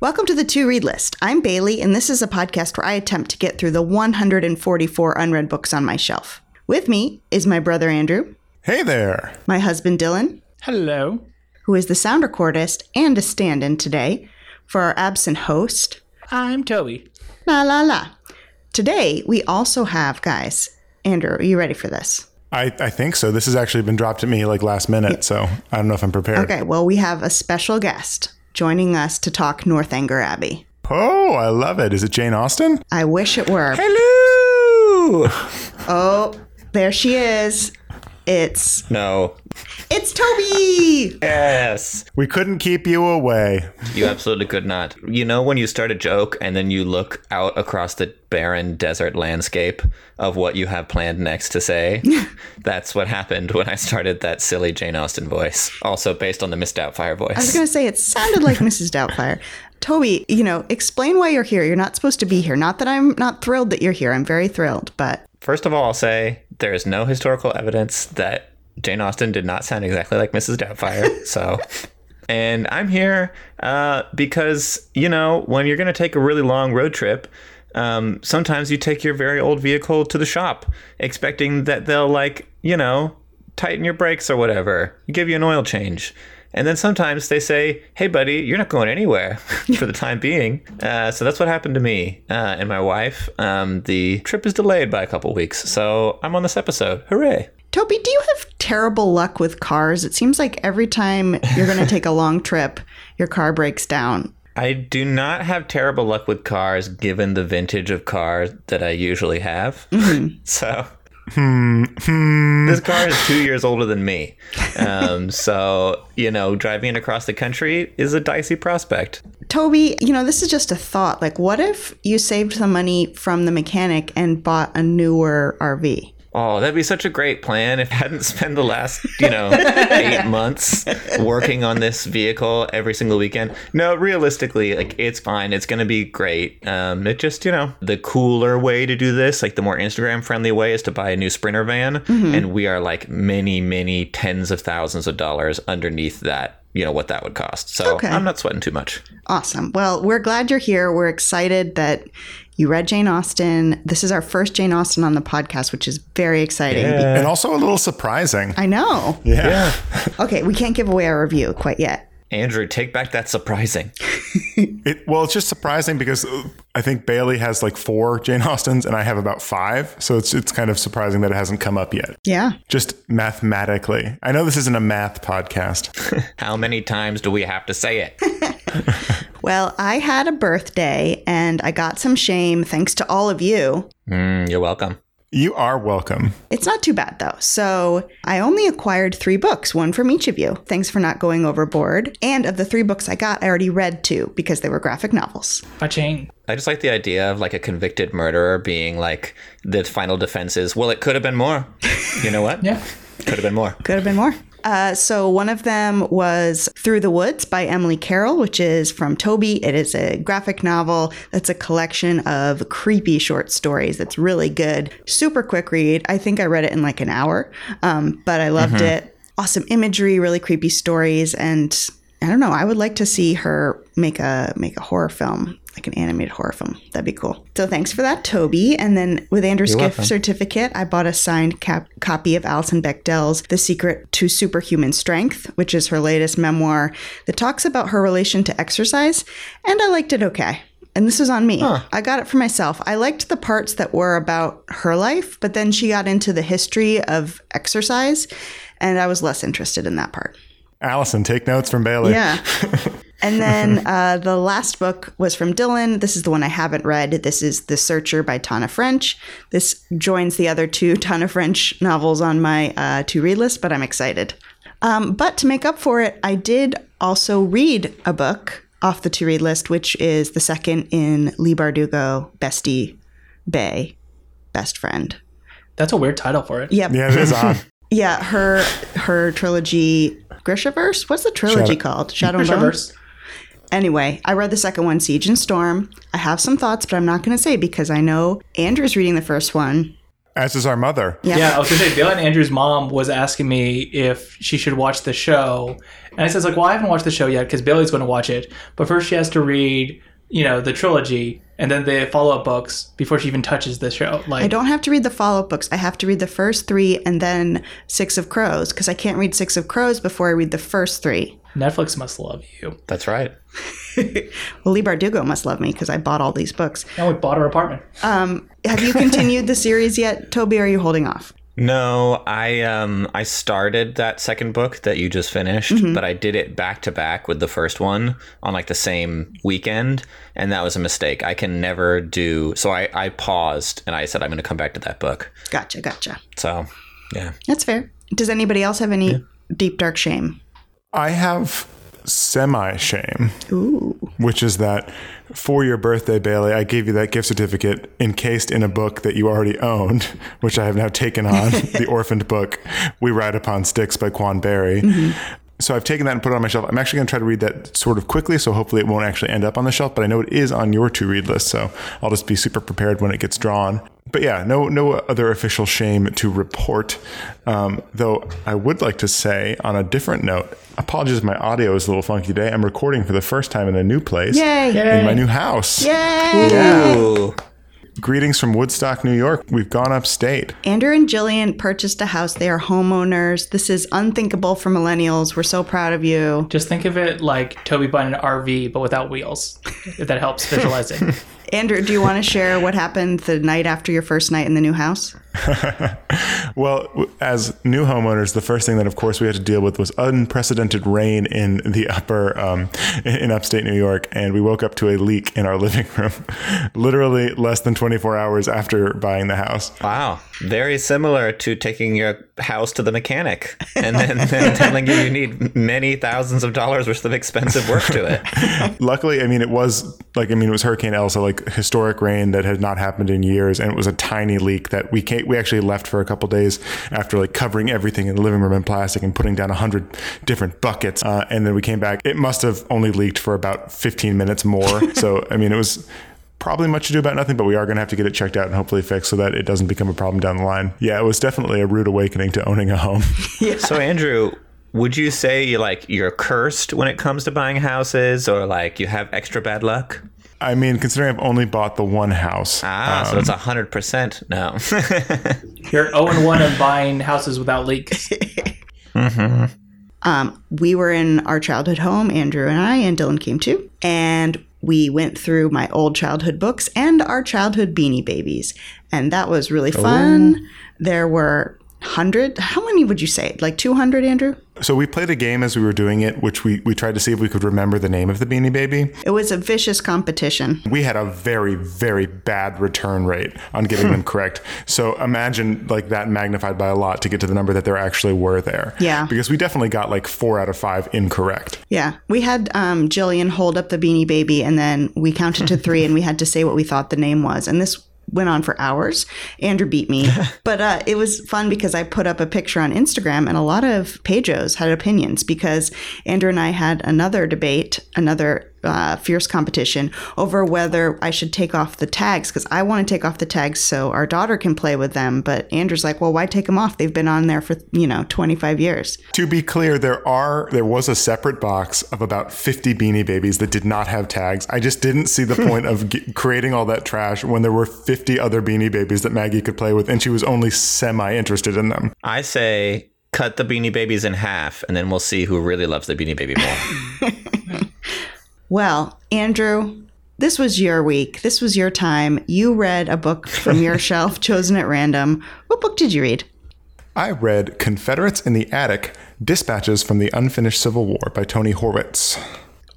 Welcome to the To Read List. I'm Bailey, and this is a podcast where I attempt to get through the 144 unread books on my shelf. With me is my brother Andrew, Hey there. my husband Dylan, Hello. who is the sound recordist and a stand in today for our absent host, I'm Toby. La La La. Today, we also have, guys, Andrew, are you ready for this? I, I think so. This has actually been dropped to me like last minute, so I don't know if I'm prepared. Okay, well, we have a special guest joining us to talk Northanger Abbey. Oh, I love it. Is it Jane Austen? I wish it were. Hello. Oh, there she is. It's No. it's Toby. Yes. We couldn't keep you away. You absolutely could not. You know when you start a joke and then you look out across the barren desert landscape of what you have planned next to say? That's what happened when I started that silly Jane Austen voice. Also based on the Miss Doubtfire voice. I was going to say it sounded like Mrs. Doubtfire. Toby, you know, explain why you're here. You're not supposed to be here. Not that I'm not thrilled that you're here. I'm very thrilled, but First of all, I'll say there is no historical evidence that Jane Austen did not sound exactly like Mrs. Doubtfire. so, and I'm here uh, because you know when you're going to take a really long road trip, um, sometimes you take your very old vehicle to the shop, expecting that they'll like you know tighten your brakes or whatever, give you an oil change. And then sometimes they say, "Hey, buddy, you're not going anywhere for the time being." Uh, so that's what happened to me uh, and my wife. Um, the trip is delayed by a couple weeks, so I'm on this episode. Hooray! Toby, do you have terrible luck with cars? It seems like every time you're going to take a long trip, your car breaks down. I do not have terrible luck with cars, given the vintage of cars that I usually have. so. This car is two years older than me. Um, so, you know, driving it across the country is a dicey prospect. Toby, you know, this is just a thought. Like, what if you saved some money from the mechanic and bought a newer RV? Oh, that'd be such a great plan if I hadn't spent the last, you know, eight months working on this vehicle every single weekend. No, realistically, like it's fine. It's gonna be great. Um, it just, you know, the cooler way to do this, like the more Instagram friendly way, is to buy a new Sprinter van, and we are like many, many tens of thousands of dollars underneath that. You know what that would cost. So Okay. I'm not sweating too much. Awesome. Well, we're glad you're here. We're excited that you read Jane Austen. This is our first Jane Austen on the podcast, which is very exciting. And also a little surprising. I know. Yeah. Okay, we can't give away our review quite yet. Andrew, take back that surprising. It, well, it's just surprising because uh, I think Bailey has like four Jane Austens and I have about five. So it's it's kind of surprising that it hasn't come up yet. Yeah. Just mathematically. I know this isn't a math podcast. How many times do we have to say it? Well, I had a birthday and I got some shame thanks to all of you. Mm, you're welcome. You are welcome. It's not too bad though. So I only acquired three books, one from each of you. Thanks for not going overboard. And of the three books I got, I already read two because they were graphic novels. Ba-ching. I just like the idea of like a convicted murderer being like the final defense is, well, it could have been more. You know what? Yeah. Could have been more. Could have been more. Uh, so one of them was Through the Woods by Emily Carroll, which is from Toby. It is a graphic novel that's a collection of creepy short stories that's really good. Super quick read. I think I read it in like an hour, um, but I loved it. Awesome imagery, really creepy stories, and I don't know. I would like to see her make a make a horror film, like an animated horror film. That'd be cool. So thanks for that, Toby. And then with Andrew's You're gift welcome. certificate, I bought a signed cap- copy of Alison Bechdel's The Secret to Superhuman Strength, which is her latest memoir that talks about her relation to exercise, and I liked it okay. And this is on me. I got it for myself. I liked the parts that were about her life, but then she got into the history of exercise, and I was less interested in that part. Alison, take notes from Bailey. Yeah. and then uh, the last book was from Dylan. This is the one I haven't read. This is The Searcher by Tana French. This joins the other two Tana French novels on my uh, to read list, but I'm excited. Um, but to make up for it, I did also read a book off the to read list, which is the second in Leigh Bardugo, Bestie Bay, Best Friend. That's a weird title for it. Yep. Yeah, it is odd. Yeah, her her trilogy Grishaverse. What's the trilogy Shadow- called? Shadow and Bone. Grishaverse. Anyway, I read the second one, Siege and Storm. I have some thoughts, but I'm not going to say because I know Andrew's reading the first one. As is our mother. Yeah. Yeah, I was gonna say Bailey and Andrew's mom was asking me if she should watch the show, and I says like, well, I haven't watched the show yet because Bailey's going to watch it, but first she has to read, you know, the trilogy and then the follow-up books before she even touches the show. Like, I don't have to read the follow up books. I have to read the first three and then Six of Crows because I can't read Six of Crows before I read the first three. Netflix must love you. That's right. Well, Leigh Bardugo must love me because I bought all these books. Now we bought our apartment. Have you continued the series yet, Toby? Are you holding off? No, I um I started that second book that you just finished, but I did it back to back with the first one on like the same weekend, and that was a mistake. I can never do so I I paused and I said I'm going to come back to that book. Gotcha, gotcha. So, yeah. That's fair. Does anybody else have any deep dark shame? I have semi shame, which is that for your birthday, Bailey, I gave you that gift certificate encased in a book that you already owned, which I have now taken on the orphaned book, We Ride Upon Sticks by Quan Barry. Mm-hmm. So I've taken that and put it on my shelf. I'm actually going to try to read that sort of quickly, so hopefully it won't actually end up on the shelf. But I know it is on your to read list, so I'll just be super prepared when it gets drawn. But yeah, no no other official shame to report. Um, though I would like to say on a different note, apologies my audio is a little funky today. I'm recording for the first time in a new place. Yay! In my new house. Yay! Ooh. Greetings from Woodstock, New York. We've gone upstate. Andrew and Jillian purchased a house. They are homeowners. This is unthinkable for millennials. We're so proud of you. Just think of it like Toby buying an RV but without wheels, if that helps visualizing. Andrew, do you want to share what happened the night after your first night in the new house? Well, as new homeowners, the first thing that, of course, we had to deal with was unprecedented rain in the upper, um, in upstate New York, and we woke up to a leak in our living room, literally less than 24 hours after buying the house. Wow. Very similar to taking your house to the mechanic and then, then telling you you need many thousands of dollars worth of expensive work to it. Luckily, I mean, it was like, I mean, it was Hurricane Elsa, like historic rain that had not happened in years, and it was a tiny leak that we came, we actually left for a couple days after like covering everything in the living room in plastic and putting down a hundred different buckets, uh, and then we came back. It must have only leaked for about 15 minutes more. so, I mean, it was probably much to do about nothing, but we are going to have to get it checked out and hopefully fixed so that it doesn't become a problem down the line. Yeah, it was definitely a rude awakening to owning a home. yeah. So Andrew, would you say you like you're cursed when it comes to buying houses or like you have extra bad luck? I mean, considering I've only bought the one house, Ah, so it's a hundred percent no. You're 0 and 1 of buying houses without leaks. Um, we were in our childhood home, Andrew and I, and Dylan came too. And we went through my old childhood books and our childhood beanie babies. And that was really fun. There were 100. How many would you say? Like 200, Andrew? So we played a game as we were doing it, which we, we tried to see if we could remember the name of the Beanie Baby. It was a vicious competition. We had a very, very bad return rate on getting them correct. So imagine like that magnified by a lot to get to the number that there actually were there. Yeah. Because we definitely got like four out of five incorrect. Yeah. We had um, Jillian hold up the beanie baby and then we counted to three and we had to say what we thought the name was. And this went on for hours. Andrew beat me. but uh, it was fun because I put up a picture on Instagram and a lot of Pejos had opinions because Andrew and I had another debate, another uh, fierce competition over whether I should take off the tags because I want to take off the tags so our daughter can play with them. But Andrew's like, well, why take them off? They've been on there for, you know, 25 years. To be clear, there are there was a separate box of about 50 Beanie Babies that did not have tags. I just didn't see the point of ge- creating all that trash when there were 50 other Beanie Babies that Maggie could play with and she was only semi interested in them. I say cut the beanie babies in half and then we'll see who really loves the beanie baby more. Well, Andrew, this was your week. This was your time. You read a book from your shelf, chosen at random. What book did you read? I read Confederates in the Attic Dispatches from the Unfinished Civil War by Tony Horwitz.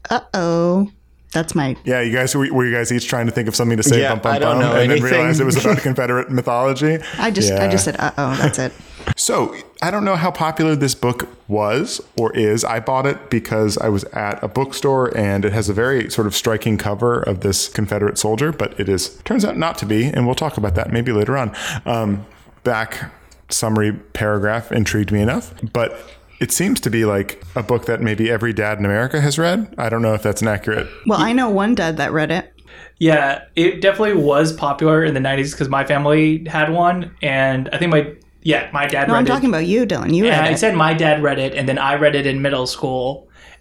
Uh oh. That's my. Yeah, you guys were, were you guys each trying to think of something to say Yeah, bum bum I don't bum know and then anything. realize it was about Confederate mythology? I just I just said uh oh. That's it. So I don't know how popular this book was or is. I bought it because I was at a bookstore and it has a very sort of striking cover of this Confederate soldier, but it is turns out not to be, and we'll talk about that maybe later on. Um, back summary paragraph intrigued me enough, but it seems to be like a book that maybe every dad in America has read. I don't know if that's an accurate. Well, I know one dad that read it. Yeah, it definitely was popular in the 90s because my family had one. And I think my, yeah, my dad No, read I'm it. talking about you, Dylan. You And read I said my dad read it, and then I read it in middle school.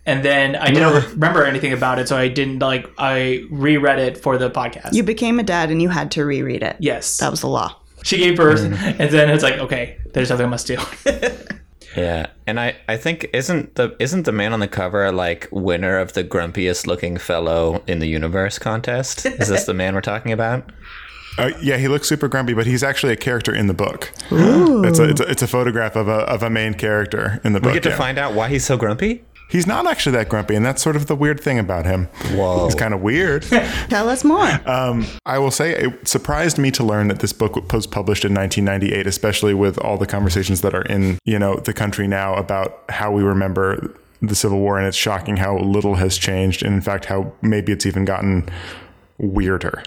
And then I didn't remember anything about it, so I didn't like, I reread it for the podcast. You became a dad and you had to reread it. yes. That was the law. She gave birth, and then it's like, okay, there's something I must do. Yeah, and I, I think isn't the isn't the man on the cover like winner of the grumpiest looking fellow in the universe contest? Is this the man we're talking about? Uh, yeah, he looks super grumpy, but he's actually a character in the book. It's a, it's a it's a photograph of a of a main character in the book. We get to yeah. find out why he's so grumpy. He's not actually that grumpy, and that's sort of the weird thing about him. Whoa. He's kind of weird. Tell us more. Um, I will say it surprised me to learn that this book was published in 1998, especially with all the conversations that are in you know the country now about how we remember the Civil War, and it's shocking how little has changed, and in fact how maybe it's even gotten weirder.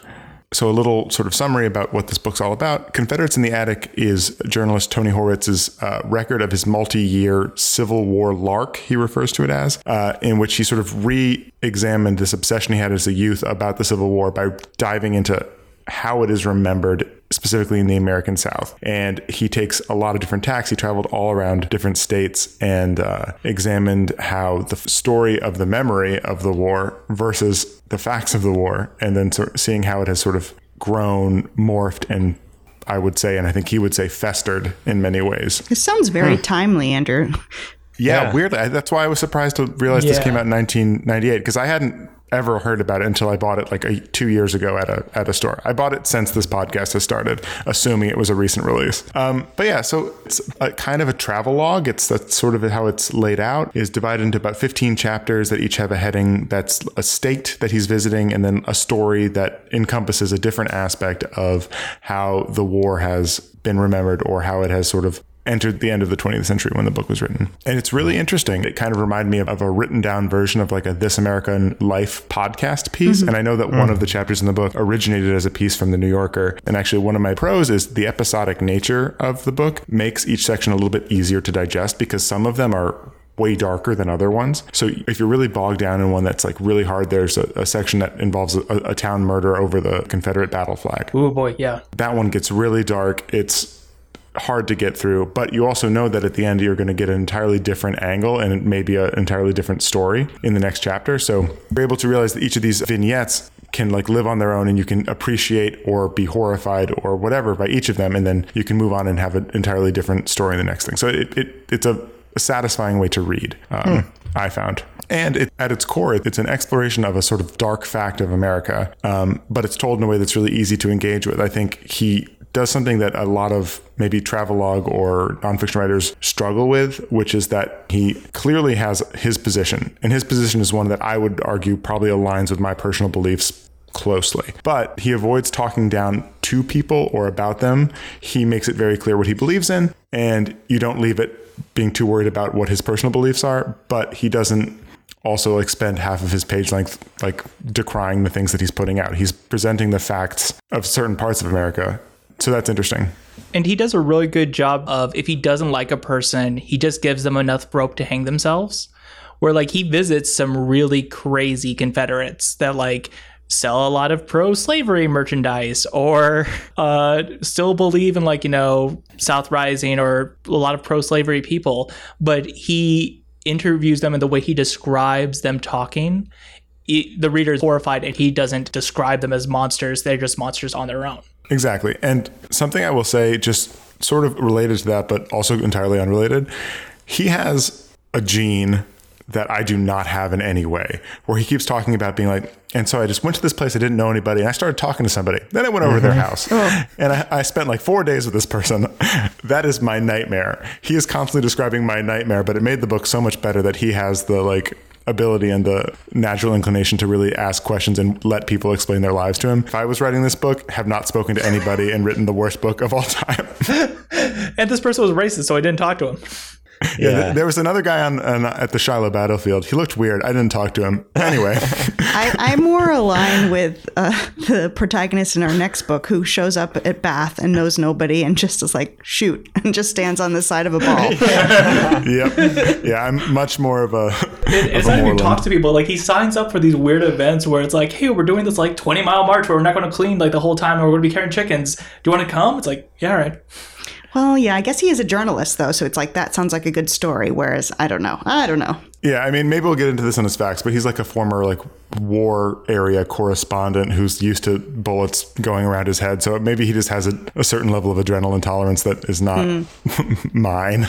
So, a little sort of summary about what this book's all about. Confederates in the Attic is journalist Tony Horowitz's uh, record of his multi year Civil War lark, he refers to it as, uh, in which he sort of re examined this obsession he had as a youth about the Civil War by diving into how it is remembered specifically in the American South. And he takes a lot of different tacks. He traveled all around different states and uh, examined how the story of the memory of the war versus the facts of the war, and then sort of seeing how it has sort of grown, morphed, and I would say, and I think he would say, festered in many ways. This sounds very timely, Andrew. Yeah, Yeah. weirdly. I- That's why I was surprised to realize this came out in 1998 because I hadn't ever heard about it until I bought it like a, two years ago at a at a store. I bought it since this podcast has started, assuming it was a recent release. Um, but yeah, so it's a kind of a travel log. It's that's sort of how it's laid out. Is divided into about 15 chapters that each have a heading that's a state that he's visiting, and then a story that encompasses a different aspect of how the war has been remembered or how it has sort of entered the end of the 20th century when the book was written. And it's really interesting. It kind of reminded me of, of a written down version of like a This American Life podcast piece. Mm-hmm. And I know that mm. one of the chapters in the book originated as a piece from the New Yorker. And actually, one of my pros is the episodic nature of the book makes each section a little bit easier to digest because some of them are way darker than other ones. So if you're really bogged down in one that's like really hard, there's a, a section that involves a, a town murder over the Confederate battle flag Oh boy, yeah. that one gets really dark. It's hard to get through, but you also know that at the end you're going to get an entirely different angle and maybe an entirely different story in the next chapter. So you're able to realize that each of these vignettes can like live on their own and you can appreciate or be horrified or whatever by each of them and then you can move on and have an entirely different story in the next thing. So it, it it's a, a satisfying way to read. Um, I found. And it, at its core, it's an exploration of a sort of dark fact of America, um, but it's told in a way that's really easy to engage with. I think he does something that a lot of maybe travelogue or nonfiction writers struggle with, which is that he clearly has his position. And his position is one that I would argue probably aligns with my personal beliefs closely. But he avoids talking down to people or about them. He makes it very clear what he believes in, and you don't leave it being too worried about what his personal beliefs are, but he doesn't also like spend half of his page length like decrying the things that he's putting out. He's presenting the facts of certain parts of America. So that's interesting. And he does a really good job of if he doesn't like a person, he just gives them enough rope to hang themselves. Where like he visits some really crazy Confederates that like sell a lot of pro slavery merchandise or uh, still believe in like, you know, South Rising or a lot of pro slavery people. But he interviews them and the way he describes them talking, it, the reader is horrified and he doesn't describe them as monsters. They're just monsters on their own. Exactly. And something I will say, just sort of related to that, but also entirely unrelated, he has a gene that I do not have in any way, where he keeps talking about being like, and so I just went to this place, I didn't know anybody, and I started talking to somebody. Then I went over to their mm-hmm. house, oh. and I, I spent like four days with this person. that is my nightmare. He is constantly describing my nightmare, but it made the book so much better that he has the like ability and the natural inclination to really ask questions and let people explain their lives to him. If I was writing this book, have not spoken to anybody and written the worst book of all time. And this person was racist, so I didn't talk to him. Yeah, Yeah. th- there was another guy on, on at the Shiloh battlefield. He looked weird. I didn't talk to him. Anyway, I, I'm more aligned with uh, the protagonist in our next book who shows up at Bath and knows nobody and just is like, shoot, and just stands on the side of a ball. yep, yeah, I'm much more of a. It's of not a even Morland. talk to people. Like he signs up for these weird events where it's like, hey, we're doing this like 20 mile march where we're not going to clean like the whole time and we're going to be carrying chickens. Do you want to come? It's like, yeah, all right. Well, yeah, I guess he is a journalist though, so it's like that sounds like a good story. Whereas I don't know, I don't know. Yeah, I mean, maybe we'll get into this in his facts, but he's like a former like war area correspondent who's used to bullets going around his head. So maybe he just has a, a certain level of adrenaline tolerance that is not mine.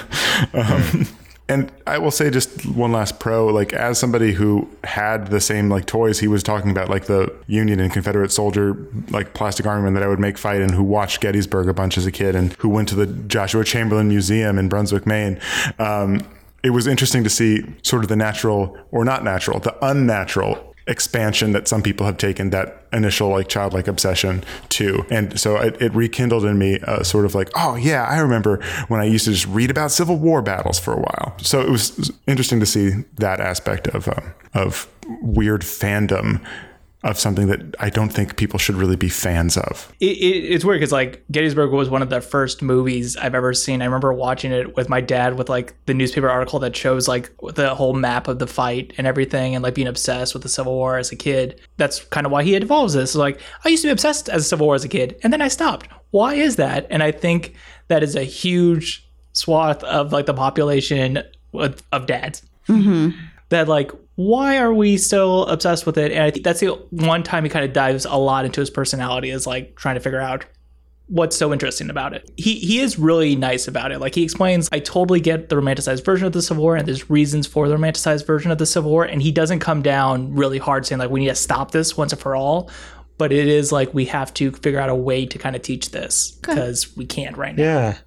Um, and I will say just one last pro, like as somebody who had the same like toys he was talking about, like the Union and Confederate soldier, like plastic armament that I would make fight and who watched Gettysburg a bunch as a kid and who went to the Joshua Chamberlain Museum in Brunswick, Maine. Um, it was interesting to see sort of the natural or not natural, the unnatural expansion that some people have taken that initial like childlike obsession to. And so it, it rekindled in me sort of like oh yeah i remember when i used to just read about civil war battles for a while. So it was interesting to see that aspect of um, of weird fandom of something that i don't think people should really be fans of It, it, it's weird because like Gettysburg was one of the first movies I've ever seen. I remember watching it with my dad with like the newspaper article that shows like the whole map of the fight and everything, and like being obsessed with the Civil War as a kid. That's kind of why he evolves this. like I used to be obsessed as a Civil War as a kid, and then I stopped. Why is that? And I think that is a huge swath of like the population of, of dads mm-hmm. that like why are we still obsessed with it? And i think that's the one time he kind of dives a lot into his personality is like trying to figure out what's so interesting about it. He he is really nice about it. Like he explains i totally get the romanticized version of the civil war and there's reasons for the romanticized version of the civil war. And he doesn't come down really hard saying like we need to stop this once and for all. But it is like we have to figure out a way to kind of teach this because we can't right now. Yeah.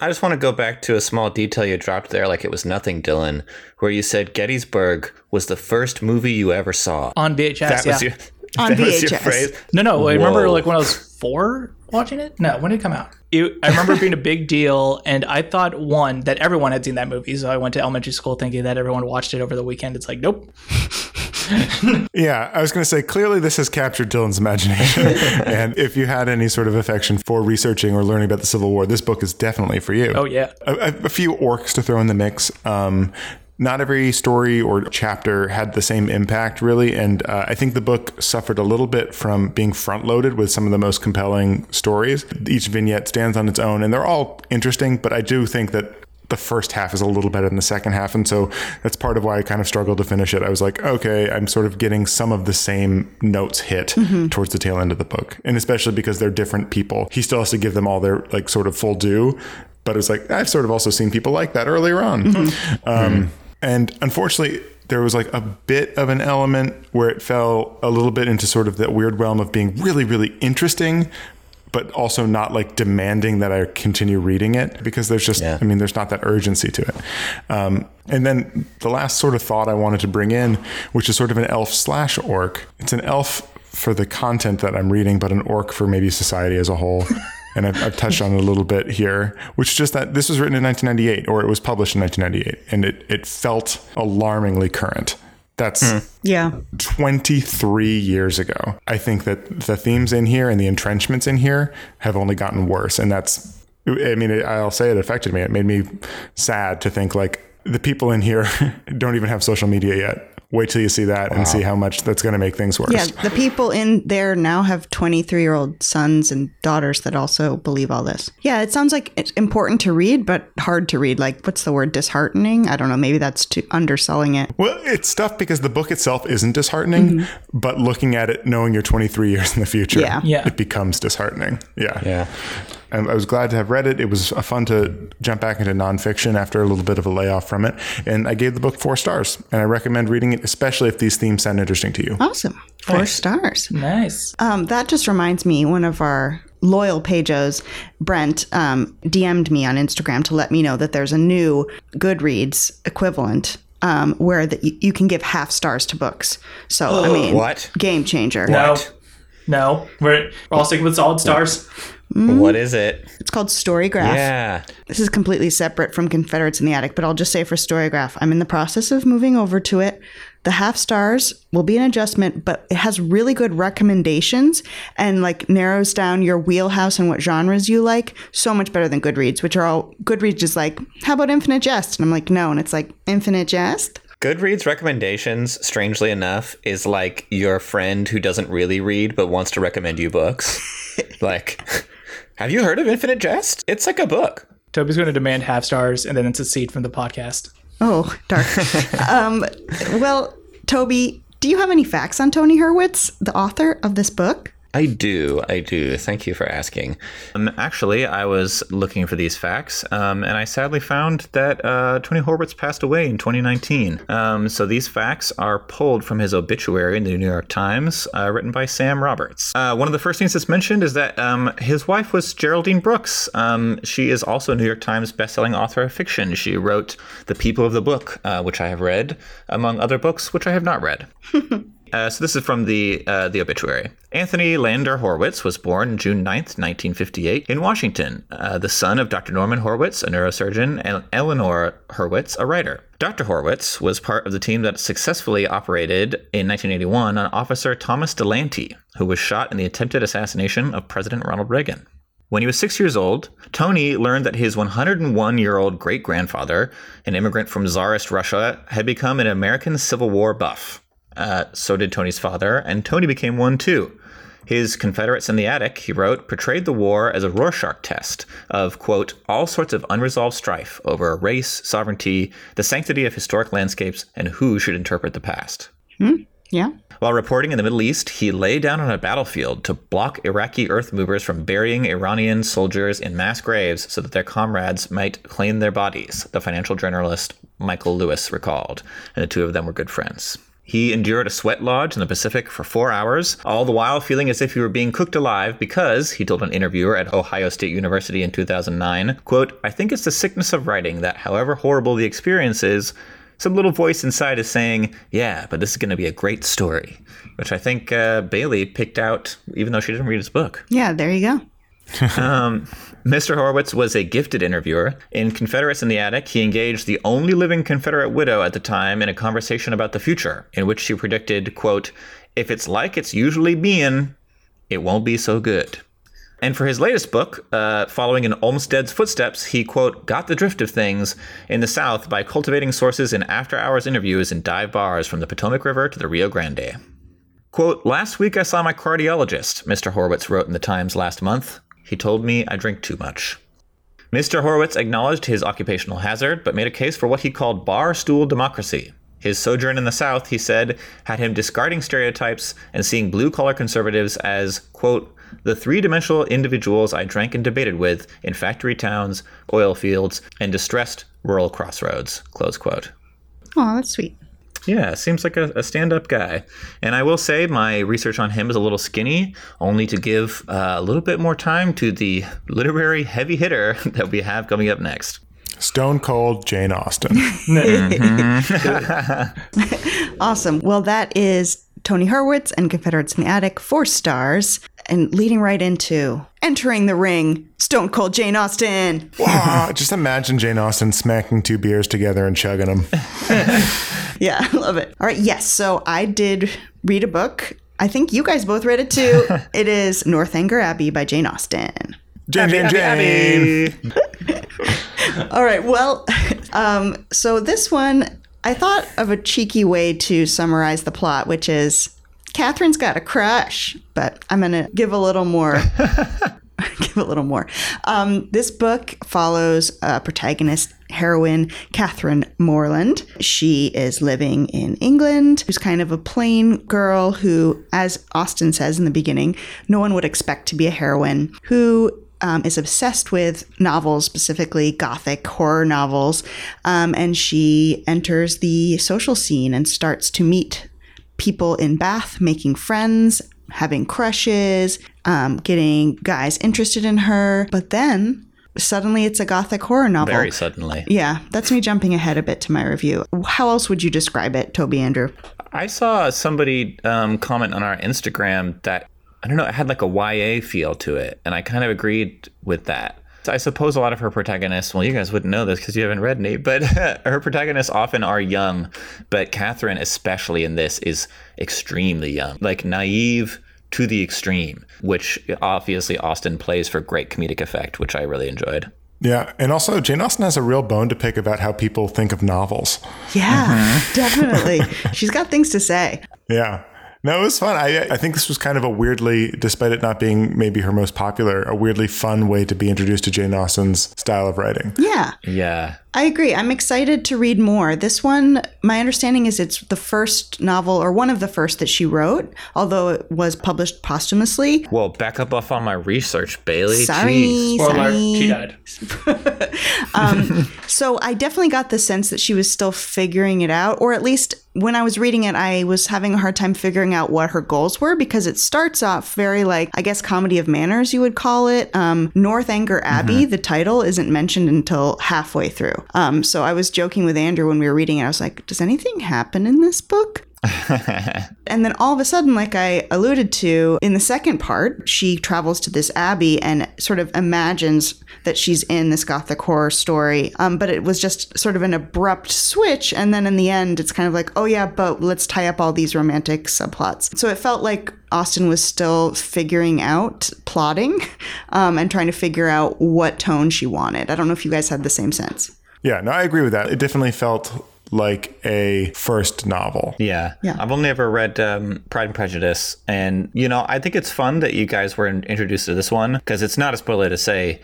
I just want to go back to a small detail you dropped there, like it was nothing, Dylan, where you said Gettysburg was the first movie you ever saw. on vhs That yeah was your, On that was your VHS. phrase. No, no. I remember like when I was four watching it. No, when did it come out? It, I remember it being a big deal, and I thought one that everyone had seen that movie. So I went to elementary school thinking that everyone watched it over the weekend. It's like, nope. Yeah, I was going to say clearly this has captured Dylan's imagination. and if you had any sort of affection for researching or learning about the Civil War, this book is definitely for you. Oh yeah. A, a- few orcs to throw in the mix. Um, not every story or chapter had the same impact, really. And uh, I think the book suffered a little bit from being front loaded with some of the most compelling stories. Each vignette stands on its own, and they're all interesting, but I do think that the first half is a little better than the second half. And so that's part of why I kind of struggled to finish it. I was like, okay, I'm sort of getting some of the same notes hit towards the tail end of the book. And especially because they're different people. He still has to give them all their like sort of full due. But it's like, I've sort of also seen people like that earlier on. Um, and unfortunately, there was like a bit of an element where it fell a little bit into sort of that weird realm of being really, really interesting, but also not like demanding that I continue reading it because there's just, Yeah. I mean, there's not that urgency to it. Um, and then the last sort of thought I wanted to bring in, which is sort of an elf slash orc. It's an elf for the content that I'm reading, but an orc for maybe society as a whole. And I've, I've touched on it a little bit here, which is just that this was written in 1998 or it was published in 1998 and it, it felt alarmingly current. That's hmm. Yeah. 23 years ago. I think that the themes in here and the entrenchments in here have only gotten worse. And that's, I mean, I'll say it affected me. It made me sad to think like the people in here don't even have social media yet. Wait till you see that and see how much that's going to make things worse. Yeah, the people in there now have 23 year old sons and daughters that also believe all this. Yeah, it sounds like it's important to read, but hard to read. Like, what's the word? Disheartening? I don't know. Maybe that's too underselling it. Well, it's tough because the book itself isn't disheartening, mm-hmm. but looking at it, knowing you're 23 years in the future, Yeah. Yeah. it becomes disheartening. Yeah. Yeah. And I was glad to have read it. It was uh, fun to jump back into nonfiction after a little bit of a layoff from it. And I gave the book four stars. And I recommend reading it, especially if these themes sound interesting to you. Awesome. Four stars. Nice. Um, that just reminds me, one of our loyal pages, Brent, um, DM'd me on Instagram to let me know that there's a new Goodreads equivalent um, where that you, you can give half stars to books. So, I mean, What? game changer. No. No. We're, we're all sticking with solid stars. What Mm-hmm. is it? It's called Storygraph. Yeah. This is completely separate from Confederates in the Attic, but I'll just say for Storygraph, I'm in the process of moving over to it. The half stars will be an adjustment, but it has really good recommendations and like narrows down your wheelhouse and what genres you like so much better than Goodreads, which are all Goodreads is like, how about Infinite Jest? And I'm like, no. And it's like, Infinite Jest? Goodreads recommendations, strangely enough, is like your friend who doesn't really read but wants to recommend you books. like, have you heard of Infinite Jest? It's like a book. Toby's going to demand half stars and then it's a seat from the podcast. Oh, dark. um, well, Toby, do you have any facts on Tony Horwitz, the author of this book? I do. I do. Thank you for asking. Um, actually, I was looking for these facts, um, and I sadly found that uh, Tony Horwitz passed away in 2019. Um, so these facts are pulled from his obituary in the New York Times, uh, written by Sam Roberts. Uh, one of the first things that's mentioned is that um, his wife was Geraldine Brooks. Um, she is also a New York Times bestselling author of fiction. She wrote The People of the Book, uh, which I have read, among other books which I have not read. Uh, so this is from the uh, the obituary. Anthony Lander Horwitz was born June 9th, 1958, in Washington, uh, the son of Dr. Norman Horwitz, a neurosurgeon, and Eleanor Horwitz, a writer. Dr. Horwitz was part of the team that successfully operated in 1981 on Officer Thomas Delahanty, who was shot in the attempted assassination of President Ronald Reagan. When he was six years old, Tony learned that his 101 year old great grandfather, an immigrant from Tsarist Russia, had become an American Civil War buff. Uh, so did Tony's father, and Tony became one too. His Confederates in the Attic, he wrote, portrayed the war as a Rorschach test of, quote, all sorts of unresolved strife over race, sovereignty, the sanctity of historic landscapes, and who should interpret the past. Hmm. Yeah. While reporting in the Middle East, he lay down on a battlefield to block Iraqi earth movers from burying Iranian soldiers in mass graves so that their comrades might claim their bodies, the financial journalist Michael Lewis recalled, and the two of them were good friends. He endured a sweat lodge in the Pacific for four hours, all the while feeling as if he were being cooked alive because, he told an interviewer at Ohio State University in 2009, quote, I think it's the sickness of writing that, however horrible the experience is, some little voice inside is saying, yeah, but this is going to be a great story, which I think uh, Bailey picked out, even though she didn't read his book. Yeah, there you go. Mr. Horowitz was a gifted interviewer. In Confederates in the Attic, he engaged the only living Confederate widow at the time in a conversation about the future, in which she predicted, quote, if it's like it's usually being, it won't be so good. And for his latest book, uh, following in Olmsted's footsteps, he, quote, got the drift of things in the South by cultivating sources in after hours interviews in dive bars from the Potomac River to the Rio Grande. Quote, last week I saw my cardiologist, Mr. Horwitz wrote in the Times last month. He told me I drink too much. Mr. Horwitz acknowledged his occupational hazard, but made a case for what he called bar stool democracy. His sojourn in the South, he said, had him discarding stereotypes and seeing blue collar conservatives as, quote, the three dimensional individuals I drank and debated with in factory towns, oil fields, and distressed rural crossroads, close quote. Oh, that's sweet. Yeah, seems like a, a stand up guy. And I will say my research on him is a little skinny, only to give uh, a little bit more time to the literary heavy hitter that we have coming up next. Stone Cold Jane Austen. Awesome. Well, that is Tony Horwitz and Confederates in the Attic, four stars, and leading right into entering the ring, Stone Cold Jane Austen. Ah, just imagine Jane Austen smacking two beers together and chugging them. Yeah, I love it. All right, yes. So I did read a book. I think you guys both read it too. it is Northanger Abbey by Jane Austen. Jane, Jane, Jane. All right. Well, um, so this one, I thought of a cheeky way to summarize the plot, which is Catherine's got a crush, but I'm going to give a little more. give a little more. Um, this book follows a protagonist heroine, Catherine Morland. She is living in England, who's kind of a plain girl who, as Austen says in the beginning, no one would expect to be a heroine, who um, is obsessed with novels, specifically gothic horror novels. Um, and she enters the social scene and starts to meet people in Bath, making friends, having crushes, um, getting guys interested in her. But then suddenly it's a gothic horror novel. Very suddenly. yeah, that's me jumping ahead a bit to my review. How else would you describe it, Toby Andrew? I saw somebody um, comment on our Instagram that I don't know, it had like a YA feel to it. And I kind of agreed with that. I suppose a lot of her protagonists, well, you guys wouldn't know this because you haven't read Nate, but her protagonists often are young. But Catherine, especially in this, is extremely young, like naive to the extreme, which obviously Austen plays for great comedic effect, which I really enjoyed. Yeah, and also Jane Austen has a real bone to pick about how people think of novels. Yeah, mm-hmm. definitely. She's got things to say. Yeah. No, it was fun. I I think this was kind of a weirdly, despite it not being maybe her most popular, a weirdly fun way to be introduced to Jane Austen's style of writing. Yeah. Yeah. I agree. I'm excited to read more. This one, my understanding is it's the first novel or one of the first that she wrote, although it was published posthumously. Well, back up off on my research, Bailey. Sorry, Jeez. Spoiler, sorry. she died. um, So I definitely got the sense that she was still figuring it out, or at least when I was reading it, I was having a hard time figuring out what her goals were because it starts off very like, I guess, comedy of manners, you would call it. Um, Northanger Abbey, the title, isn't mentioned until halfway through. Um, so I was joking with Andrew when we were reading it. I was like, does anything happen in this book? And then all of a sudden, like I alluded to in the second part, she travels to this abbey and sort of imagines that she's in this gothic horror story. Um, but it was just sort of an abrupt switch. And then in the end, it's kind of like, oh yeah, but let's tie up all these romantic subplots. So it felt like Austen was still figuring out plotting um, and trying to figure out what tone she wanted. I don't know if you guys had the same sense. Yeah, no, I agree with that. It definitely felt like a first novel. Yeah. Yeah. I've only ever read um, Pride and Prejudice. And, you know, I think it's fun that you guys were in- introduced to this one because it's not a spoiler to say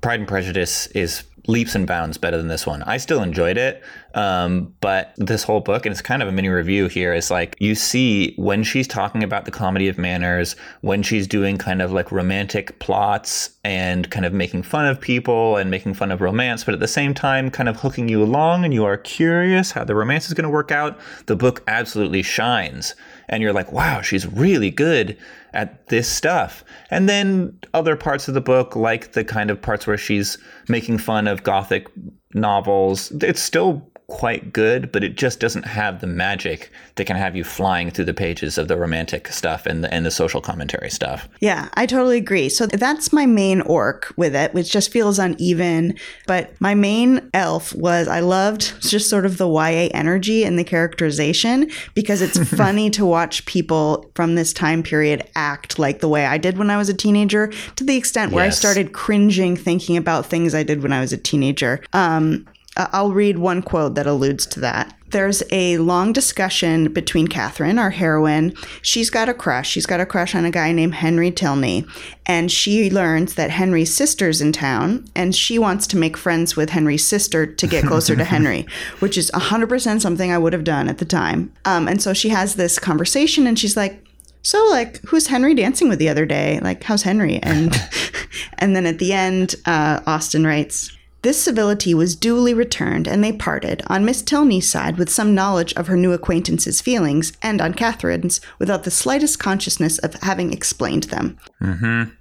Pride and Prejudice is leaps and bounds better than this one. I still enjoyed it. Um, but this whole book, and it's kind of a mini review here, is like you see when she's talking about the comedy of manners, when she's doing kind of like romantic plots and kind of making fun of people and making fun of romance, but at the same time kind of hooking you along and you are curious how the romance is going to work out, the book absolutely shines. And you're like, wow, she's really good at this stuff. And then other parts of the book, like the kind of parts where she's making fun of gothic novels, it's still quite good, but it just doesn't have the magic that can have you flying through the pages of the romantic stuff and the, and the social commentary stuff. Yeah, I totally agree. So that's my main orc with it, which just feels uneven. But my main elf was I loved just sort of the YA energy and the characterization because it's funny to watch people from this time period act like the way I did when I was a teenager to the extent where I started cringing thinking about things I did when I was a teenager. Um, I'll read one quote that alludes to that. There's a long discussion between Catherine, our heroine. She's got a crush. She's got a crush on a guy named Henry Tilney. And she learns that Henry's sister's in town and she wants to make friends with Henry's sister to get closer to Henry, which is 100% something I would have done at the time. Um, and so she has this conversation and she's like, so like who's henry dancing with the other day like how's henry and and then at the end uh, austen writes this civility was duly returned, and they parted, on Miss Tilney's side with some knowledge of her new acquaintance's feelings, and on Catherine's without the slightest consciousness of having explained them. Mm-hmm.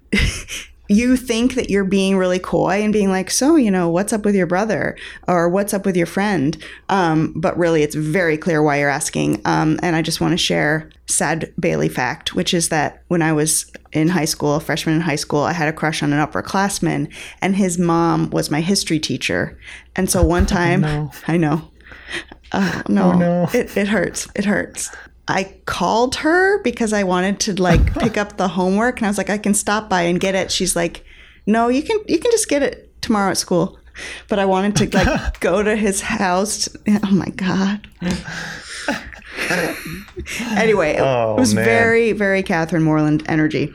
you think that you're being really coy and being like, so, you know, what's up with your brother or what's up with your friend? Um, but really, it's very clear why you're asking. Um, and I just want to share sad Bailey fact, which is that when I was in high school, a freshman in high school, I had a crush on an upperclassman, and his mom was my history teacher. And so one time, I know. Uh, no, no. It, it hurts. It hurts. I called her because I wanted to like pick up the homework, and I was like, I can stop by and get it. She's like, No, you can you can just get it tomorrow at school. But I wanted to like go to his house. Oh my god. anyway, it Oh, was man. very very Catherine Morland energy.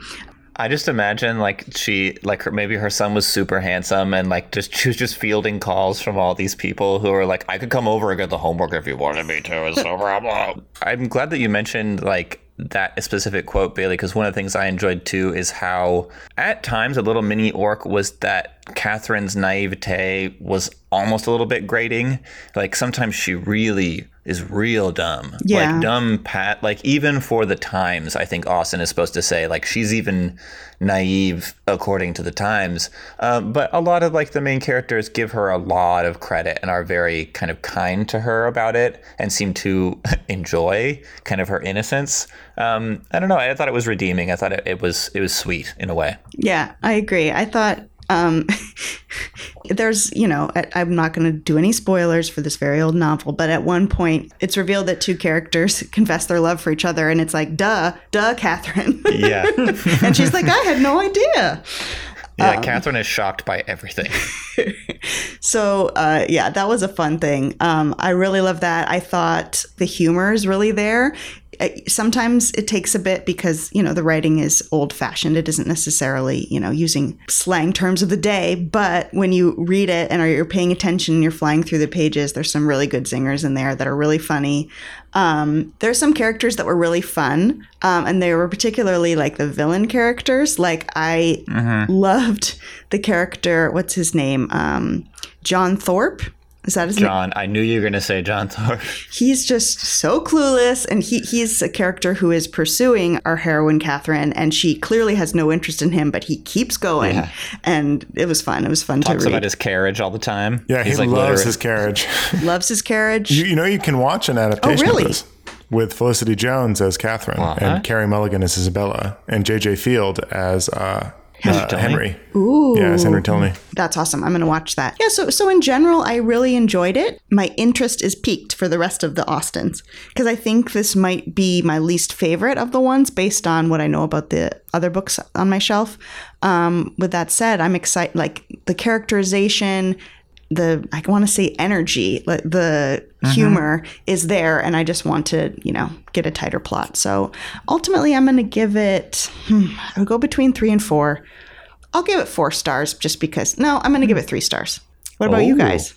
I just imagine like she like her, maybe her son was super handsome and like just she was just fielding calls from all these people who are like I could come over and get the homework if you wanted me to. It's no problem. I'm glad that you mentioned like that specific quote Bailey because one of the things I enjoyed too is how at times a little mini orc was that that Catherine's naivete was almost a little bit grating. Like sometimes she really is real dumb. Yeah. Like dumb pat like even for the times, I think Austen is supposed to say like she's even naive according to the times. Um, but a lot of like the main characters give her a lot of credit and are very kind of kind to her about it and seem to enjoy kind of her innocence. Um, I don't know. I thought it was redeeming. I thought it, it was it was sweet in a way. Yeah, I agree. I thought um, there's, you know, I, I'm not going to do any spoilers for this very old novel, but at one point it's revealed that two characters confess their love for each other, and it's like, duh, duh, Catherine. Yeah. and she's like, I had no idea. Yeah, Catherine is shocked by everything. So, uh, yeah, that was a fun thing. Um, I really love that. I thought the humor is really there. Sometimes it takes a bit because, you know, the writing is old fashioned. It isn't necessarily, you know, using slang terms of the day. But when you read it and are you're paying attention, and you're flying through the pages, there's some really good zingers in there that are really funny. Um, there's some characters that were really fun, um, and they were particularly like the villain characters. Like I loved the character. What's his name? Um, John Thorpe. Is that his name? John, I knew you were going to say John Thorpe. He's just so clueless, and he he's a character who is pursuing our heroine Catherine, and she clearly has no interest in him, but he keeps going, Yeah. and it was fun. It was fun Talks to about his carriage all the time. Yeah, he like loves literally- his carriage. Loves his carriage. you, you know, you can watch an adaptation Oh, really? of this with Felicity Jones as Catherine What? and Carey Mulligan as Isabella and J.J. Feild as uh, uh, Henry. Ooh, Yeah, as Henry Tilney. That's awesome. I'm going to watch that. Yeah, so so in general, I really enjoyed it. My interest is piqued for the rest of the Austens because I think this might be my least favorite of the ones based on what I know about the other books on my shelf. Um, with that said, I'm excited. Like the characterization, the I want to say energy, like the humor is there, and I just want to you know get a tighter plot. So ultimately, I'm going to give it. Hmm, I'll go between three and four. I'll give it four stars just because. No, I'm going to give it three stars. What about you Oh. guys?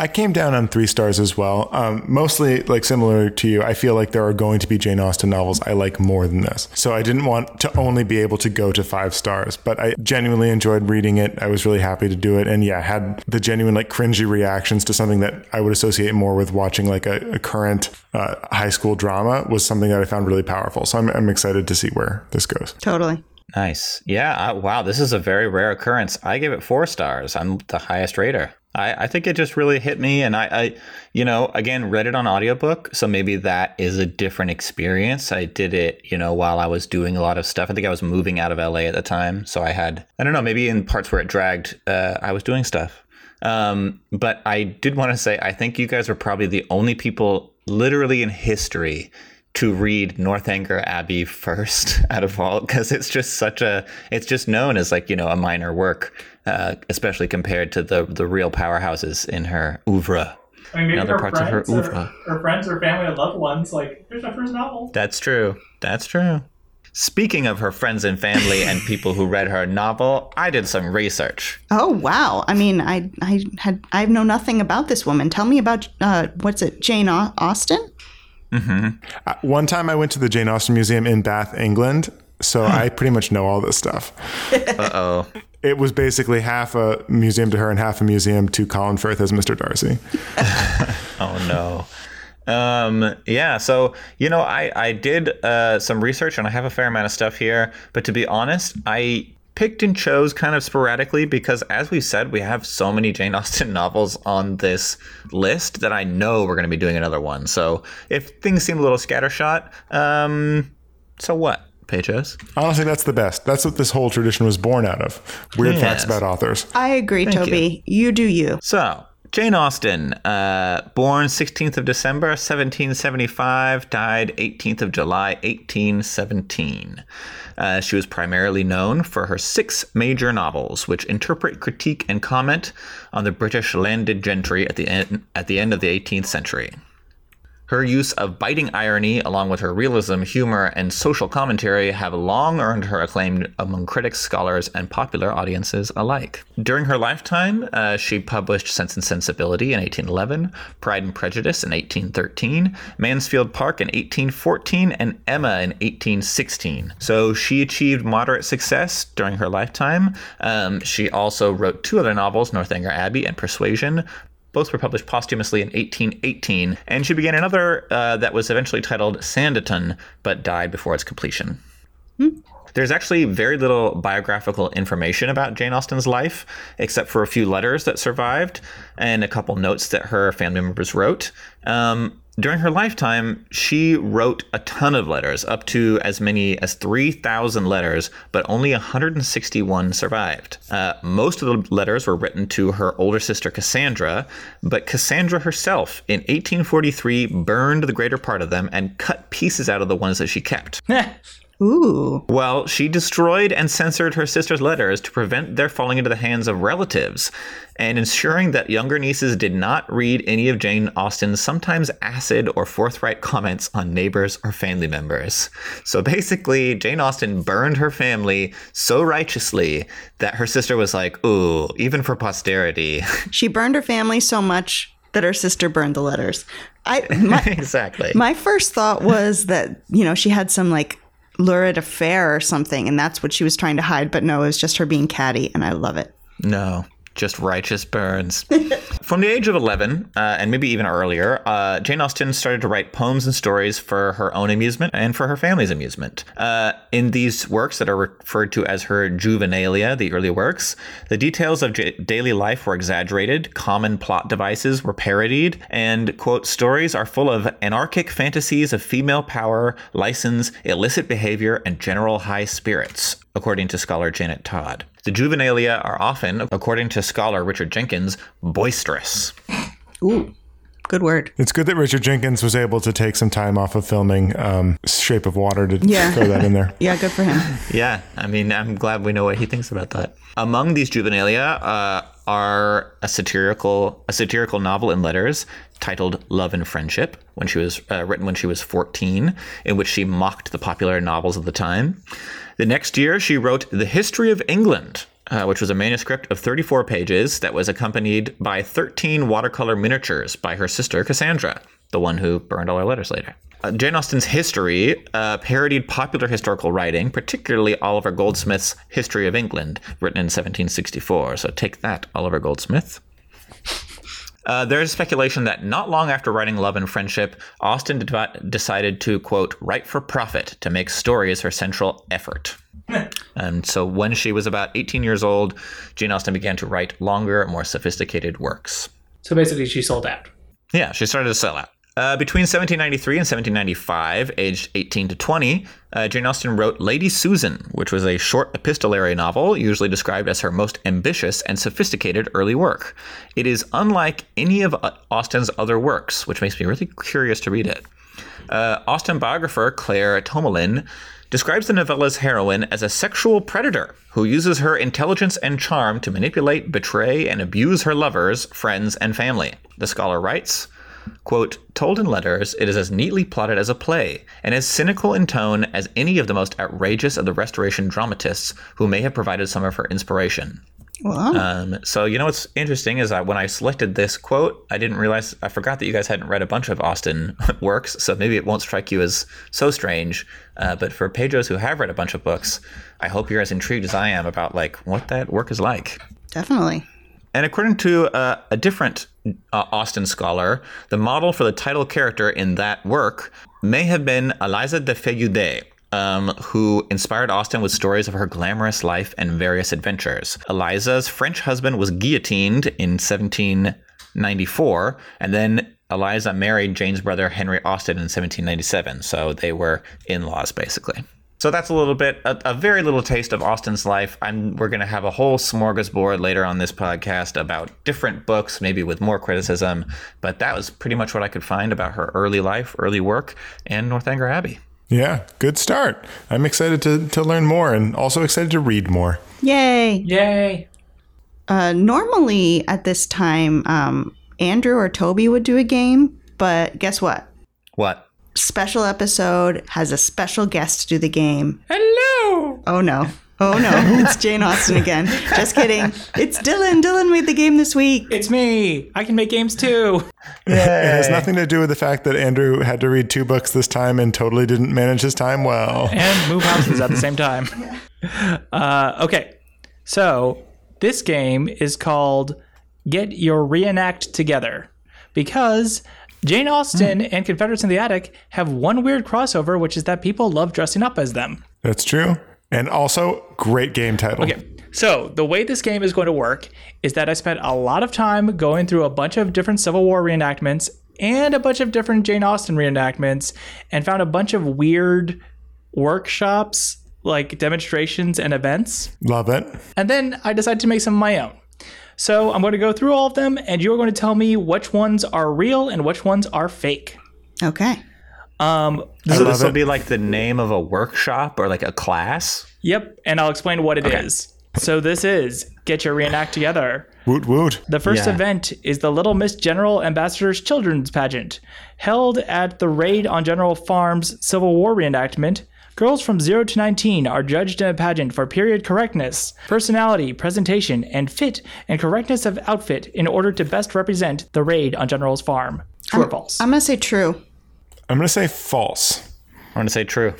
I came down on three stars as well. Um, mostly, like similar to you, I feel like there are going to be Jane Austen novels I like more than this. So I didn't want to only be able to go to five stars, but I genuinely enjoyed reading it. I was really happy to do it, and yeah, had the genuine like cringy reactions to something that I would associate more with watching like a, a current uh, high school drama was something that I found really powerful. So I'm, I'm excited to see where this goes. Totally. Nice. Yeah. I, wow. This is a very rare occurrence. I give it four stars. I'm the highest rater. I, I think it just really hit me. And I, I, you know, again, read it on audiobook. So maybe that is a different experience. I did it, you know, while I was doing a lot of stuff. I think I was moving out of LA at the time. So I had, I don't know, maybe in parts where it dragged, uh, I was doing stuff. Um, but I did want to say, I think you guys are probably the only people literally in history to read Northanger Abbey first out of all because it's just such a it's just known as like you know a minor work uh, especially compared to the the real powerhouses in her oeuvre I mean, maybe other her parts of her oeuvre. or, or friends or family or loved ones, like, here's my first novel. that's true that's true speaking of her friends and family and people who read her novel i did some research Oh wow! I mean, I I had I know nothing about this woman. Tell me about uh, what's it, Jane Au- Austen? Uh, One time I went to the Jane Austen Museum in Bath, England. So I pretty much know all this stuff. uh-oh It was basically half a museum to her and half a museum to Colin Firth as Mr. Darcy. Oh no. Um, yeah, so you know, I I did uh, some research and I have a fair amount of stuff here. But to be honest, I picked and chose kind of sporadically because, as we said, we have so many Jane Austen novels on this list that I know we're going to be doing another one. So if things seem a little scattershot, um, so what, Pejos? Honestly, that's the best. That's what this whole tradition was born out of. Weird facts about authors. I agree, Toby. You. do you. So, Jane Austen, uh, born 16th of December 1775, died 18th of July 1817. Uh, she was primarily known for her six major novels, which interpret, critique, and comment on the British landed gentry at the end, at the end of the 18th century. Her use of biting irony, along with her realism, humor, and social commentary, have long earned her acclaim among critics, scholars, and popular audiences alike. During her lifetime, uh, she published Sense and Sensibility in 1811, Pride and Prejudice in 1813, Mansfield Park in 1814, and Emma in 1816. So she achieved moderate success during her lifetime. Um, she also wrote two other novels, Northanger Abbey and Persuasion, both were published posthumously in 1818, and she began another uh, that was eventually titled Sanditon, but died before its completion. There's actually very little biographical information about Jane Austen's life, except for a few letters that survived and a couple notes that her family members wrote. Um, during her lifetime, she wrote a ton of letters, up to as many as 3,000 letters, but only 161 survived. Uh, most of the letters were written to her older sister Cassandra, but Cassandra herself, in 1843, burned the greater part of them and cut pieces out of the ones that she kept. Ooh. Well, she destroyed and censored her sister's letters to prevent their falling into the hands of relatives and ensuring that younger nieces did not read any of Jane Austen's sometimes acid or forthright comments on neighbors or family members. So basically, Jane Austen burned her family so righteously that her sister was like, ooh, even for posterity. She burned her family so much that her sister burned the letters. I my, exactly. my first thought was that, you know, she had some like lurid affair or something and that's what she was trying to hide, but no, it was just her being catty and I love it. No, just righteous burns. From the age of 11, uh, and maybe even earlier, uh, Jane Austen started to write poems and stories for her own amusement and for her family's amusement. Uh, in these works that are referred to as her juvenilia, the early works, the details of j- daily life were exaggerated, common plot devices were parodied, and, quote, stories are full of anarchic fantasies of female power, license, illicit behavior, and general high spirits according to scholar Janet Todd. The juvenilia are often, according to scholar Richard Jenkyns, boisterous. Ooh. Good word. It's good that Richard Jenkins was able to take some time off of filming um, Shape of Water to Yeah. throw that in there. Yeah, good for him. Yeah, I mean, I'm glad we know what he thinks about that. Among these juvenilia uh, are a satirical a satirical novel in letters titled Love and Friendship, when she was uh, written when she was 14, in which she mocked the popular novels of the time. The next year, she wrote The History of England, uh, which was a manuscript of 34 pages that was accompanied by 13 watercolor miniatures by her sister Cassandra, the one who burned all her letters later. Uh, Jane Austen's history uh, parodied popular historical writing, particularly Oliver Goldsmith's History of England, written in 1764. So take that, Oliver Goldsmith. Uh, there's speculation that not long after writing Love and Friendship, Austen de- decided to, quote, write for profit to make stories her central effort. And so when she was about 18 years old, Jane Austen began to write longer, more sophisticated works. So basically, she sold out. Yeah, she started to sell out. Uh, between 1793 and 1795, aged 18 to 20, uh, Jane Austen wrote Lady Susan, which was a short epistolary novel, usually described as her most ambitious and sophisticated early work. It is unlike any of uh, Austen's other works, which makes me really curious to read it. Uh, Austen biographer Claire Tomalin describes the novella's heroine as a sexual predator who uses her intelligence and charm to manipulate, betray, and abuse her lovers, friends, and family. The scholar writes, Quote, told in letters, it is as neatly plotted as a play, and as cynical in tone as any of the most outrageous of the Restoration dramatists who may have provided some of her inspiration. Wow. Um, so, you know what's interesting is that when I selected this quote, I didn't realize, I forgot that you guys hadn't read a bunch of Austen works, so maybe it won't strike you as so strange. Uh, but for Pedros who have read a bunch of books, I hope you're as intrigued as I am about like what that work is like. Definitely. And according to uh, a different uh, Austen scholar, the model for the title character in that work may have been Eliza de Feuillide, um, who inspired Austen with stories of her glamorous life and various adventures. Eliza's French husband was guillotined in 1794, and then Eliza married Jane's brother Henry Austen in 1797. So they were in laws, basically. So that's a little bit, a, a very little taste of Austen's life. I'm, we're going to have a whole smorgasbord later on this podcast about different books, maybe with more criticism. But that was pretty much what I could find about her early life, early work, and Northanger Abbey. Yeah, good start. I'm excited to, to learn more and also excited to read more. Yay. Yay! Uh, normally at this time, um, Andrew or Toby would do a game, but guess what? What? Special episode has a special guest to do the game. Hello. Oh no. Oh no. It's Jane Austen again. Just kidding. It's Dylan. Dylan made the game this week. It's me. I can make games too. It has nothing to do with the fact that Andrew had to read two books this time and totally didn't manage his time well. and move houses at the same time. Uh, okay, so this game is called Get Your Reenact Together because Jane Austen and Confederates in the Attic have one weird crossover, which is that people love dressing up as them. That's true. And also, great game title. Okay. So the way this game is going to work is that I spent a lot of time going through a bunch of different Civil War reenactments and a bunch of different Jane Austen reenactments and found a bunch of weird workshops, like demonstrations and events. Love it. And then I decided to make some of my own. So I'm going to go through all of them and you're going to tell me which ones are real and which ones are fake. Okay. Um, So this will be like the name of a workshop or like a class. yep. And I'll explain what it is. So this is Get Your Reenact Together. Woot woot. The first Yeah. event is the Little Miss General Ambassador's Children's Pageant. Held at the Raid on General Farms Civil War reenactment, girls from 0 to 19 are judged in a pageant for period correctness, personality, presentation, and fit and correctness of outfit in order to best represent the raid on General's farm. True or false? I'm going to say true. I'm going to say false. I'm going to say true.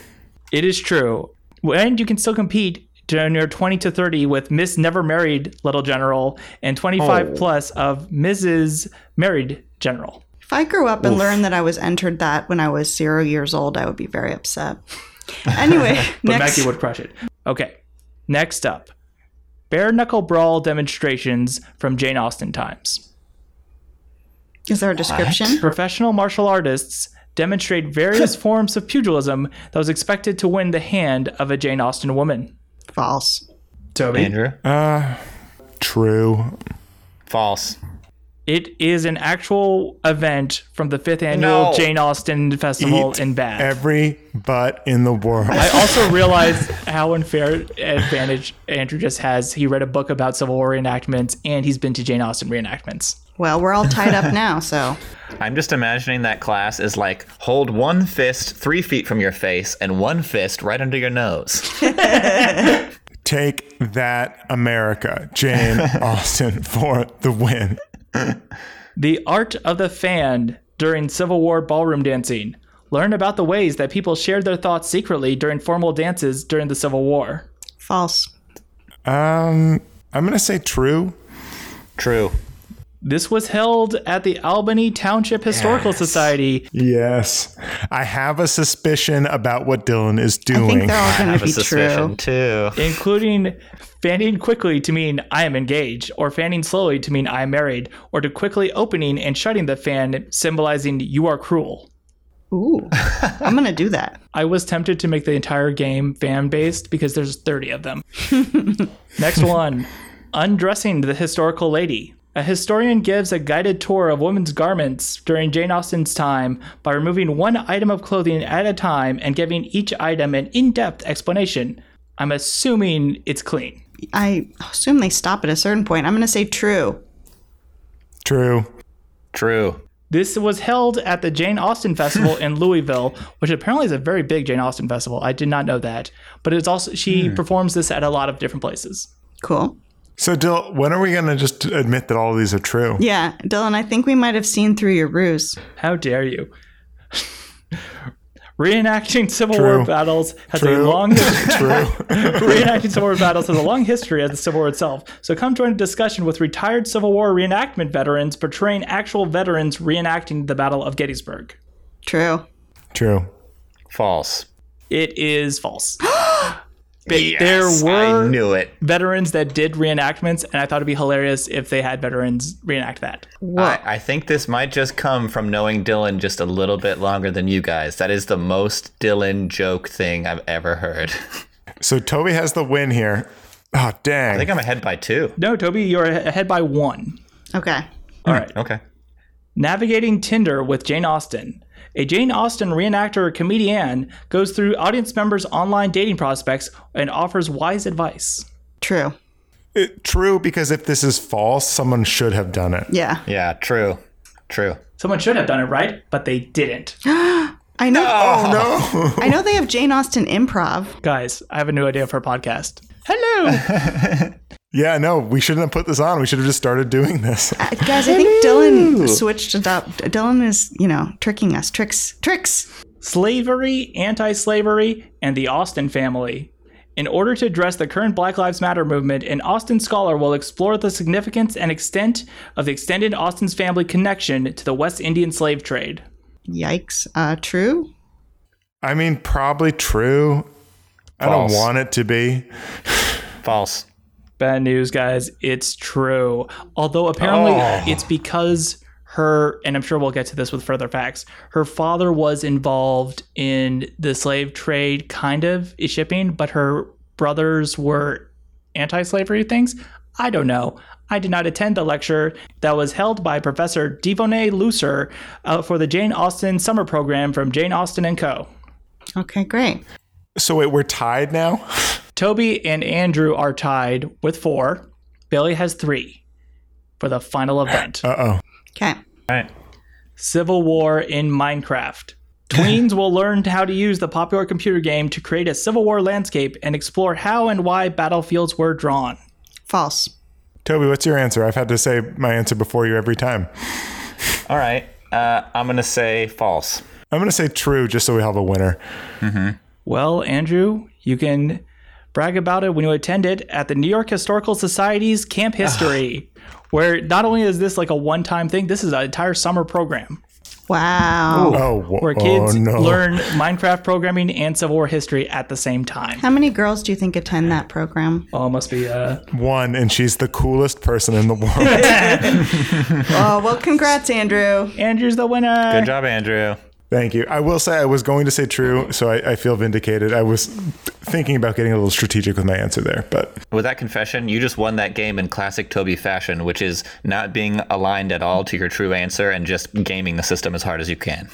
It is true. And you can still compete during your 20 to 30 with Miss Never Married Little General and 25 Oh. plus of Mrs. Married General. If I grew up and learned that I was entered that when I was zero years old, I would be very upset. Anyway, But next. Maggie would crush it. Okay. Next up bare knuckle brawl demonstrations from Jane Austen times. Is there a description? Professional martial artists demonstrate various forms of pugilism that was expected to win the hand of a Jane Austen woman. False. Toby. Andrew? Uh, true. False. It is an actual event from the fifth annual No. Jane Austen Festival Eat in Bath. Every butt in the world. I also realized how unfair advantage Andrew just has. He read a book about Civil War reenactments and he's been to Jane Austen reenactments. Well, we're all tied up now, so I'm just imagining that class is like hold one fist three feet from your face and one fist right under your nose. Take that, America. Jane Austen for the win. The art of the fan during Civil War ballroom dancing. Learn about the ways that people shared their thoughts secretly during formal dances during the Civil War. false. Um, I'm going to say true. True. This was held at the Albany Township Historical Society. Yes. I have a suspicion about what Dylan is doing. I doing. think they're all going to be true. too. including fanning quickly to mean I am engaged, or fanning slowly to mean I am married, or to quickly opening and shutting the fan, symbolizing you are cruel. Ooh, I'm to do that. I was tempted to make the entire game fan based because there's 30 of them. Next one Undressing the Historical Lady. A historian gives a guided tour of women's garments during Jane Austen's time by removing one item of clothing at a time and giving each item an in depth explanation. I'm assuming it's clean. I assume they stop at a certain point. I'm going to say true. True. True. This was held at the Jane Austen Festival in Louisville, which apparently is a very big Jane Austen festival. I did not know that. But it's also she hmm. performs this at a lot of different places. Cool. So, Dill, when are we going to just admit that all of these are true? Yeah, Dylan, I think we might have seen through your ruse. How dare you? Reenacting Civil True. War battles has True. a long True. reenacting Civil War battles has a long history as the Civil War itself. So come join a discussion with retired Civil War reenactment veterans portraying actual veterans reenacting the Battle of Gettysburg. True. True. False. It is false. But Yes, there were I knew it. veterans that did reenactments, and I thought it'd be hilarious if they had veterans reenact that. I, I think this might just come from knowing Dylan just a little bit longer than you guys. That is the most Dylan joke thing I've ever heard. So, Toby has the win here. Oh, dang. I think I'm ahead by two. No, Toby, you're ahead by one. Okay. All right. Okay. Navigating Tinder with Jane Austen. A Jane Austen reenactor or comedian goes through audience members' online dating prospects and offers wise advice. True. It- true, because if this is false, someone should have done it. Yeah. Yeah, true. True. Someone should have done it right, but they didn't. I know. Oh no! I know they have Jane Austen improv. Guys, I have a new idea for a podcast. Hello. yeah, no, we shouldn't have put this on. We should have just started doing this. Uh, guys, I think Dylan switched it up. Dylan is, you know, tricking us. Tricks. Tricks. Slavery, anti slavery, and the Austen family. In order to address the current Black Lives Matter movement, an Austen scholar will explore the significance and extent of the extended Austen's family connection to the West Indian slave trade. Yikes. Uh, true? I mean, probably true. I don't want it to be. False. Bad news, guys. It's true. Although apparently Oh. it's because her, and I'm sure we'll get to this with further facts, her father was involved in the slave trade, kind of shipping, but her brothers were anti slavery things. I don't know. I did not attend the lecture that was held by Professor Devoney Looser uh, for the Jane Austen summer program from Jane Austen and Co. Okay, great. So wait, we're tied now. Toby and Andrew are tied with four. Billy has three for the final event. Uh oh. Okay. All right. Civil War in Minecraft. Tweens will learn how to use the popular computer game to create a Civil War landscape and explore how and why battlefields were drawn. False. Toby, what's your answer? I've had to say my answer before you every time. All right. Uh, I'm going to say false. I'm going to say true just so we have a winner. Well, Andrew, you can brag about it when you attend it at the New York Historical Society's Camp History, where not only is this like a one time thing, this is an entire summer program Wow. Oh, where kids oh, no. learn Minecraft programming and Civil War history at the same time. How many girls do you think attend that program? Oh, it must be uh, one, and she's the coolest person in the world. Oh, well, congrats, Andrew. Andrew's the winner. Good job, Andrew. Thank you. I will say I was going to say true, so I, I feel vindicated. I was thinking about getting a little strategic with my answer there, but With that confession, you just won that game in classic Toby fashion, which is not being aligned at all to your true answer and just gaming the system as hard as you can.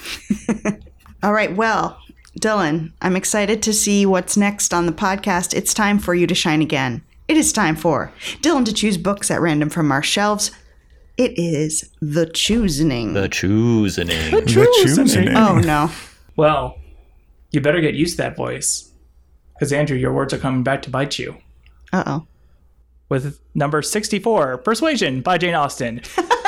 All right, well, Dylan, I'm excited to see what's next on the podcast. It's time for you to shine again. It is time for Dylan to choose books at random from our shelves. It is The Choosening. The choosing. the choosing. oh, no. Well, you better get used to that voice. Because, Andrew, your words are coming back to bite you. Uh oh. With number 64, Persuasion by Jane Austen.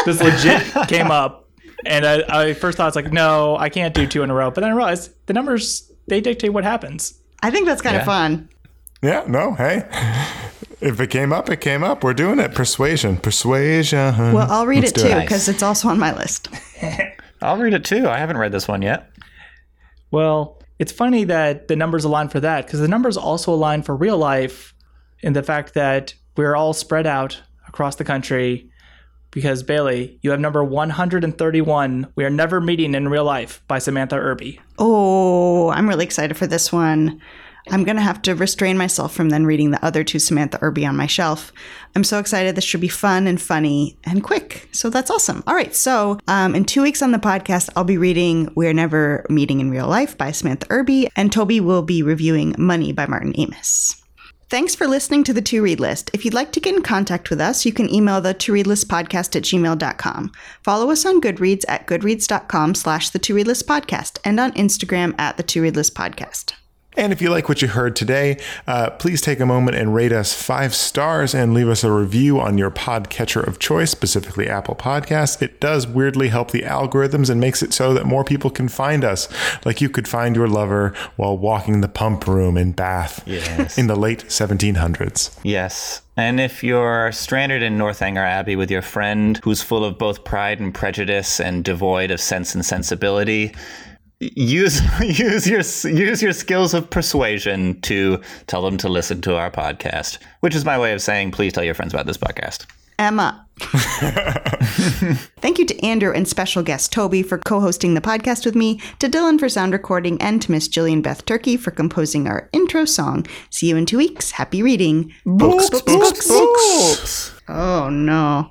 This legit came up. And I, I first thought, it's like, no, I can't do two in a row. But then I realized the numbers, they dictate what happens. I think that's kind of fun. Yeah, no, hey. If it came up, it came up. We're doing it. Persuasion. Persuasion. Well, I'll read Let's it do too Nice. because it's also on my list. I'll read it too. I haven't read this one yet. Well, it's funny that the numbers align for that because the numbers also align for real life in the fact that we're all spread out across the country. Because Bailey, you have number 131. We are never meeting in real life by Samantha Irby. Oh, I'm really excited for this one. I'm going to have to restrain myself from then reading the other two Samantha Irby on my shelf. I'm so excited. This should be fun and funny and quick. So that's awesome. All right. So, um, in two weeks on the podcast, I'll be reading We're Never Meeting in Real Life by Samantha Irby, and Toby will be reviewing Money by Martin Amis. Thanks for listening to the To Read List. If you'd like to get in contact with us, you can email the To Read List podcast at gmail.com. Follow us on Goodreads at goodreads.com slash the To Read List podcast and on Instagram at the To Read List podcast. And if you like what you heard today, uh, please take a moment and rate us five stars and leave us a review on your podcatcher of choice, specifically Apple Podcasts. It does weirdly help the algorithms and makes it so that more people can find us, like you could find your lover while walking the pump room in Bath Yes. in the late 1700s. Yes. And if you're stranded in Northanger Abbey with your friend who's full of both pride and prejudice and devoid of sense and sensibility, use use your use your skills of persuasion to tell them to listen to our podcast, which is my way of saying please tell your friends about this podcast. Emma. Thank you to Andrew and special guest Toby for co hosting the podcast with me, to Dylan for sound recording, and to Miss Jillian Beth Turkey for composing our intro song. See you in two weeks. Happy reading. Books, books, books. Oh no.